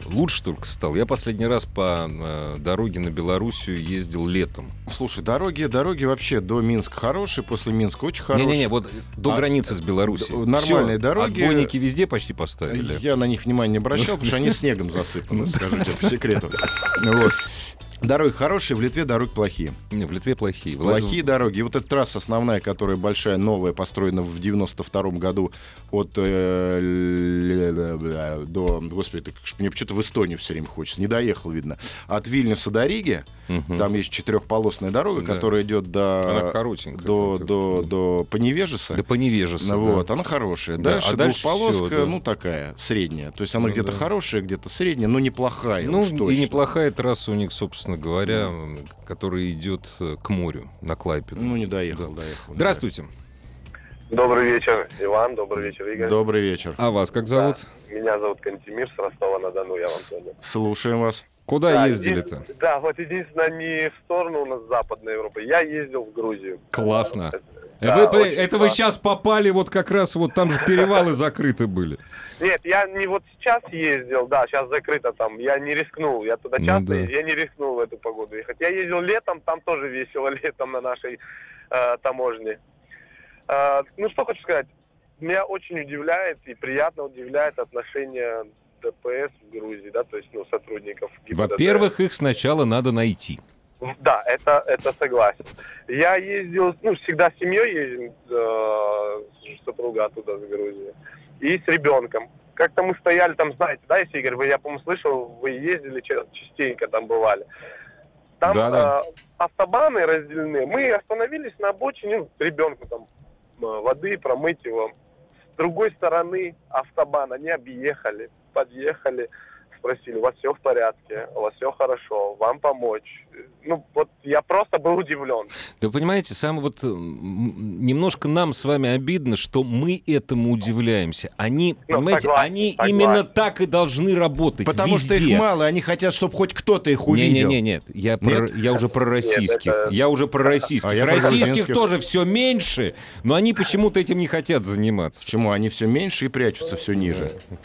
лучше только стал. Я последний раз по э, дороге на Белоруссию ездил летом. Слушай, дороги, дороги вообще до Минска хорошие, после Минска очень хорошие. Не-не-не, вот до А, границы с Белоруссией. д- нормальные Всё, дороги. Отбойники везде почти поставили. Я на них внимания не обращал, потому что они снегом засыпаны, скажу тебе по секрету. Вот. Дороги хорошие, в Литве дороги плохие. Не, в Литве плохие. Плохие дороги. И вот эта трасса основная, которая большая, новая, построена в 92-м году от э, л- до... Господи, мне почему-то в Эстонию все время хочется. Не доехал, видно. От Вильнюса до Риги, Мгм. там есть четырехполосная дорога, Да. которая идет до... Она коротенькая. До, до, до Поневежеса. До Поневежеса. Ну да. Вот, она хорошая. Да, Дальше а дальше двухполоска, всё, да. ну такая, средняя. То есть она Ну где-то да. хорошая, где-то средняя, но неплохая. Ну, и неплохая трасса у них, собственно говоря, м, которая идет э, к морю, на Клайпеду. Ну, не доехал, доехал. не Здравствуйте. Добрый вечер, Иван. Добрый вечер, Игорь. доехал. Добрый вечер. А вас как зовут? Меня зовут Кантемир с Ростова-на-Дону, я вам понял. Слушаем вас. Куда Да, ездили-то? Да, вот единственное, не в сторону у нас Западной Европы. Я ездил в Грузию. Классно. Да, Вы очень это вы классно. сейчас попали, вот как раз вот там же перевалы закрыты были. Нет, я не вот сейчас ездил, да, сейчас закрыто там. Я не рискнул, я туда Ну часто, да. езжу, я не рискнул в эту погоду ехать. Я ездил летом, там тоже весело летом на нашей э, таможне. Э, ну, что хочу сказать. Меня очень удивляет и приятно удивляет отношение ДПС в Грузии, да, то есть, ну, сотрудников ГИБДД. Во-первых, их сначала надо найти. Да, это, это согласен. Я ездил, ну, всегда с семьей ездим, э, супруга оттуда, с Грузии, и с ребенком. Как-то мы стояли там, знаете, да, если Игорь, вы, я, по-моему, слышал, вы ездили, ча- частенько там бывали. Там Да, да. э, автобаны разделены. Мы остановились на обочине, ну, ребенку там э, воды промыть его. С другой стороны автобан они объехали, подъехали, спросили, у вас все в порядке, у вас все хорошо, вам помочь. Ну, вот я просто был удивлен. Да понимаете, самое вот немножко нам с вами обидно, что мы этому удивляемся. Они, Ну, понимаете, согласен, они согласен. именно так и должны работать. Потому что везде. их мало, они хотят, чтобы хоть кто-то их увидел. Не-не-не, нет. Я, про- я уже про российских. это- Я уже про российских. А про российских тоже все меньше, но они почему-то этим не хотят заниматься. Почему? Они все меньше и прячутся все ниже. Да,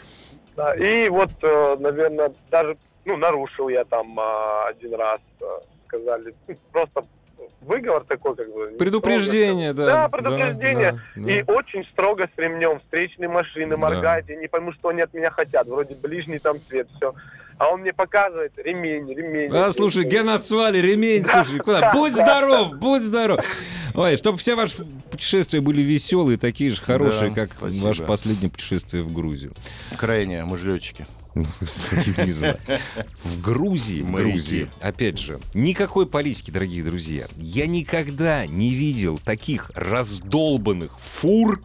и вот, наверное, даже, ну, нарушил я там а, один раз, а, сказали, просто выговор такой, как бы. Предупреждение, строго. да. Да, предупреждение. да, да. И очень строго с ремнем. Встречные машины, Да. моргать, я не пойму, что они от меня хотят. Вроде ближний там цвет, все. А он мне показывает ремень, ремень. А, слушай, ген отсвали, ремень, слушай, куда? Будь здоров, будь здоров. Ой, чтобы все ваши путешествия были веселые, такие же хорошие, Да, как спасибо. ваше последнее путешествие в Грузию. Крайне, мы же летчики. Ну, Не знаю. В Грузии, в. Грузии, опять же, никакой политики, дорогие друзья. Я никогда не видел таких раздолбанных фур,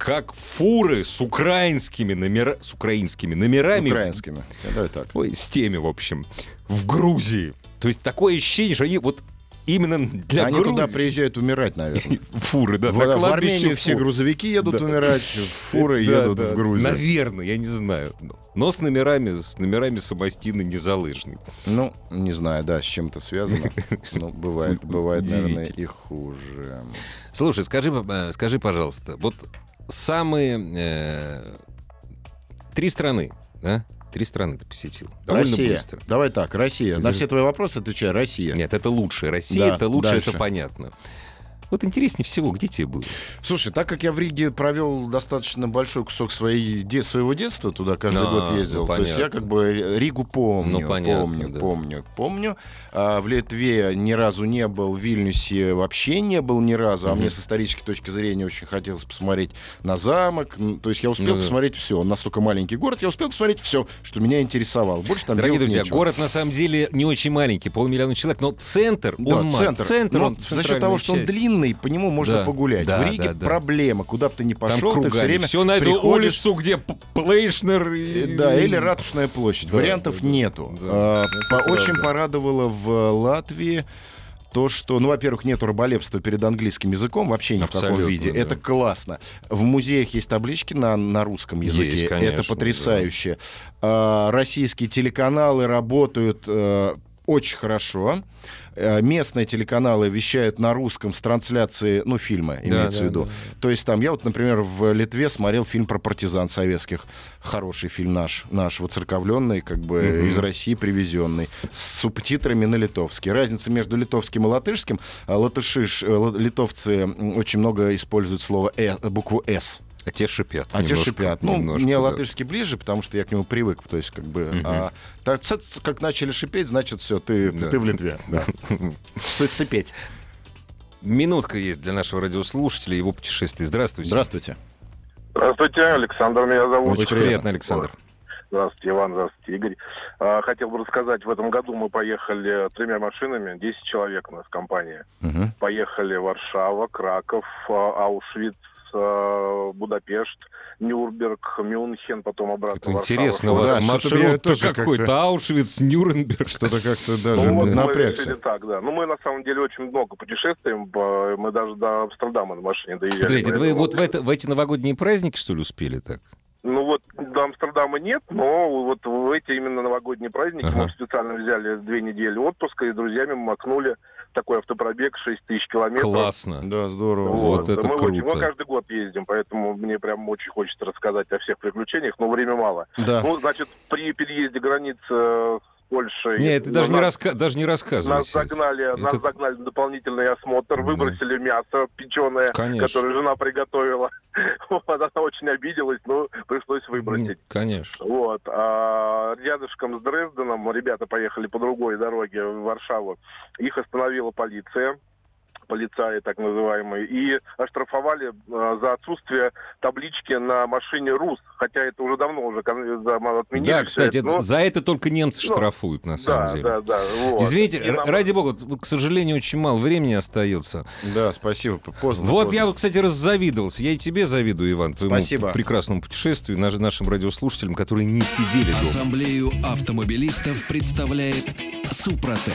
как фуры с украинскими номера, с украинскими номерами. Украинскими. Давай так. Ой, с теми, в общем, в Грузии. То есть такое ощущение, что они вот именно для Они Грузии... туда приезжают умирать, наверное. Фуры, да, В, в Армению все фур. грузовики едут Да. умирать, фуры Да, едут да, в Грузию. Наверное, я не знаю. Но с номерами, с номерами самостины незалыжный. Ну, не знаю, да, с чем это связано. Ну, бывает, бывает, наверное, и хуже. Слушай, скажи, э, скажи, пожалуйста, вот самые э, три страны, да? Три страны ты посетил. Довольно Россия. быстро. Давай так, Россия. На все твои вопросы отвечаю. Россия. Нет, это лучше. Россия Да, это лучше, дальше. это понятно. Вот интереснее всего, где тебе было? Слушай, так как я в Риге провел достаточно большой кусок своей, де- своего детства, туда каждый А, год ездил. ну, То есть я как бы Ригу помню, Ну, понятно, помню, да. помню, помню. А в Литве ни разу не был, в Вильнюсе вообще не был ни разу. А Мгм. мне с исторической точки зрения очень хотелось посмотреть на замок. То есть я успел Ну посмотреть все. Он настолько маленький город, я успел посмотреть все, что меня интересовало. Больше там Дорогие друзья, нечего. город на самом деле не очень маленький, полмиллиона человек, но центр, Да, он центр. центр, Но он за счет того, что он часть. Длинный, по нему можно Да, погулять. да, в Риге да, да. проблема. Куда бы ты ни пошел, ты все время Все на эту приходишь- улицу, где Плейшнер и... Э, Да, или Ратушная площадь. Да, Вариантов да, да. нету. Да, А, по- правда. Очень порадовало в Латвии то, что, ну, во-первых, нету раболепства перед английским языком вообще ни в каком Абсолютно, виде. да. Это классно. В музеях есть таблички на, на русском языке. Есть, конечно, Это потрясающе. А, российские телеканалы работают э, очень хорошо. Э, Местные телеканалы вещают на русском с трансляции, ну, фильма, имеется да, в виду. да, То есть там, я вот, например, в Литве смотрел фильм про партизан советских. Хороший фильм наш, наш воцерковленный, как бы Мгм. из России привезенный, с субтитрами на литовский. Разница между литовским и латышским. а, Латыши, э, литовцы очень много используют слово «э», букву «с». А те шипят. А те немножко, шипят. Ну, немножко, мне да. латышский ближе, потому что я к нему привык. То есть, как бы... Мгм. а, так, как начали шипеть, значит, все, ты, Да. ты в Литве. Да. Сыпеть. Минутка есть для нашего радиослушателя, его путешествий. Здравствуйте. Здравствуйте. Здравствуйте, Александр меня зовут. Очень приятно. приятно, Александр. Здравствуйте, Иван, здравствуйте, Игорь. А, Хотел бы рассказать, в этом году мы поехали тремя машинами, 10 человек у нас компания. Мгм. Поехали Варшава, Краков, а, Аушвиц, Будапешт, Нюрнберг, Мюнхен, потом обратно Варшава. интересно у Да, вас что-то мне маршрут тоже какой-то. Аушвиц, Нюрнберг. Что-то как-то Ну, даже вот мы напрягся. решили так, да. Ну, мы на самом деле очень много путешествуем. Мы даже до Амстердама на машине доезжали. Смотрите, это вы вот в, это- в эти новогодние праздники, что ли, успели так? Ну вот до Амстердама нет, но вот в эти именно новогодние праздники Ага. мы специально взяли две недели отпуска и с друзьями мы макнули такой автопробег 6 тысяч километров. Классно. Да, здорово. Вот это мы, очень- круто. мы каждый год ездим, поэтому мне прям очень хочется рассказать о всех приключениях, но время мало. Да. Ну, значит, при переезде границ э, Польшей. Нет, ты даже не, Нас- раска... даже не рассказывай. Нас загнали, нас Это- загнали на дополнительный осмотр, Да. выбросили мясо печеное, Конечно. которое жена приготовила. Она очень обиделась, но пришлось выбросить. Конечно. Вот. А рядышком с Дрезденом ребята поехали по другой дороге в Варшаву. Их остановила полиция полицаи так называемые, и оштрафовали э, за отсутствие таблички на машине РУС, хотя это уже давно уже отменили. Да, кстати, это, но- за это только немцы Ну, штрафуют, на самом да, деле. да, да, вот. Извините, И нам- ради бога, к сожалению, очень мало времени остается. Да, спасибо. Поздно. вот поздно. я, вот, кстати, раззавидовался. Я и тебе завидую, Иван, твоему Спасибо. прекрасному путешествию, наш- нашим радиослушателям, которые не сидели дома. Ассамблею автомобилистов представляет Супротек.